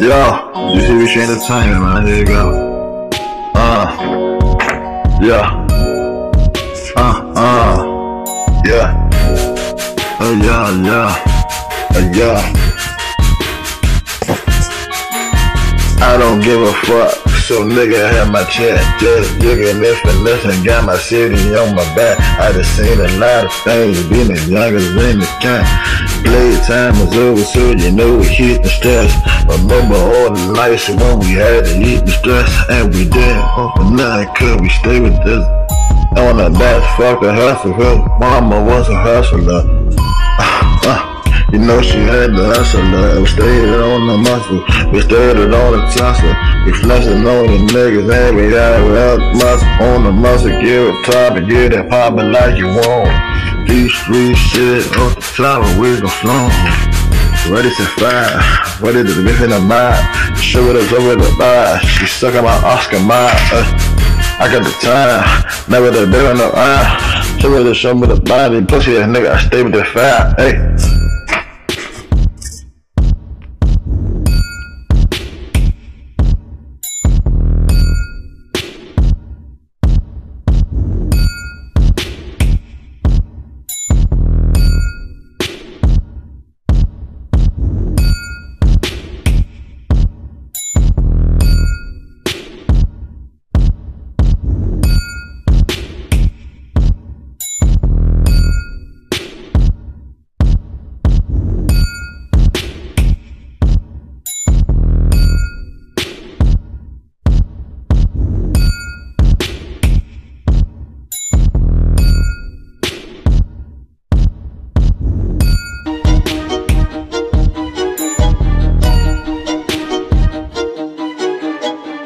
Yo, you see Rich Entertainment, man. Here you go. Uh, yeah. Uh, uh, yeah. Uh, yeah, yeah. Uh, yeah. I don't give a fuck. So nigga had my chest just and this and got my city on my back. I just seen a lot of things, being as young as in the camp. Playtime was over, so you know we hit the stress. Remember all the nights when we had to eat the stress, and we did off for nothing, could we stay with this? On the back, fuck the hustle, cause mama was a hustler. You know she had the hustle, we stayed on the muscle, we stayed on the tussle, we flexing on the niggas, and we got out muscle, on the muscle, give it top and get it poppin' like you want. These street shit off the top, we gon' flow. Ready to fire, ready to live in the mind, show it us over the bar, she suckin' my Oscar mind, uh, I got the time, never the bill in the eye, show me the show me the body, pussy ass nigga, I stay with the fire, hey.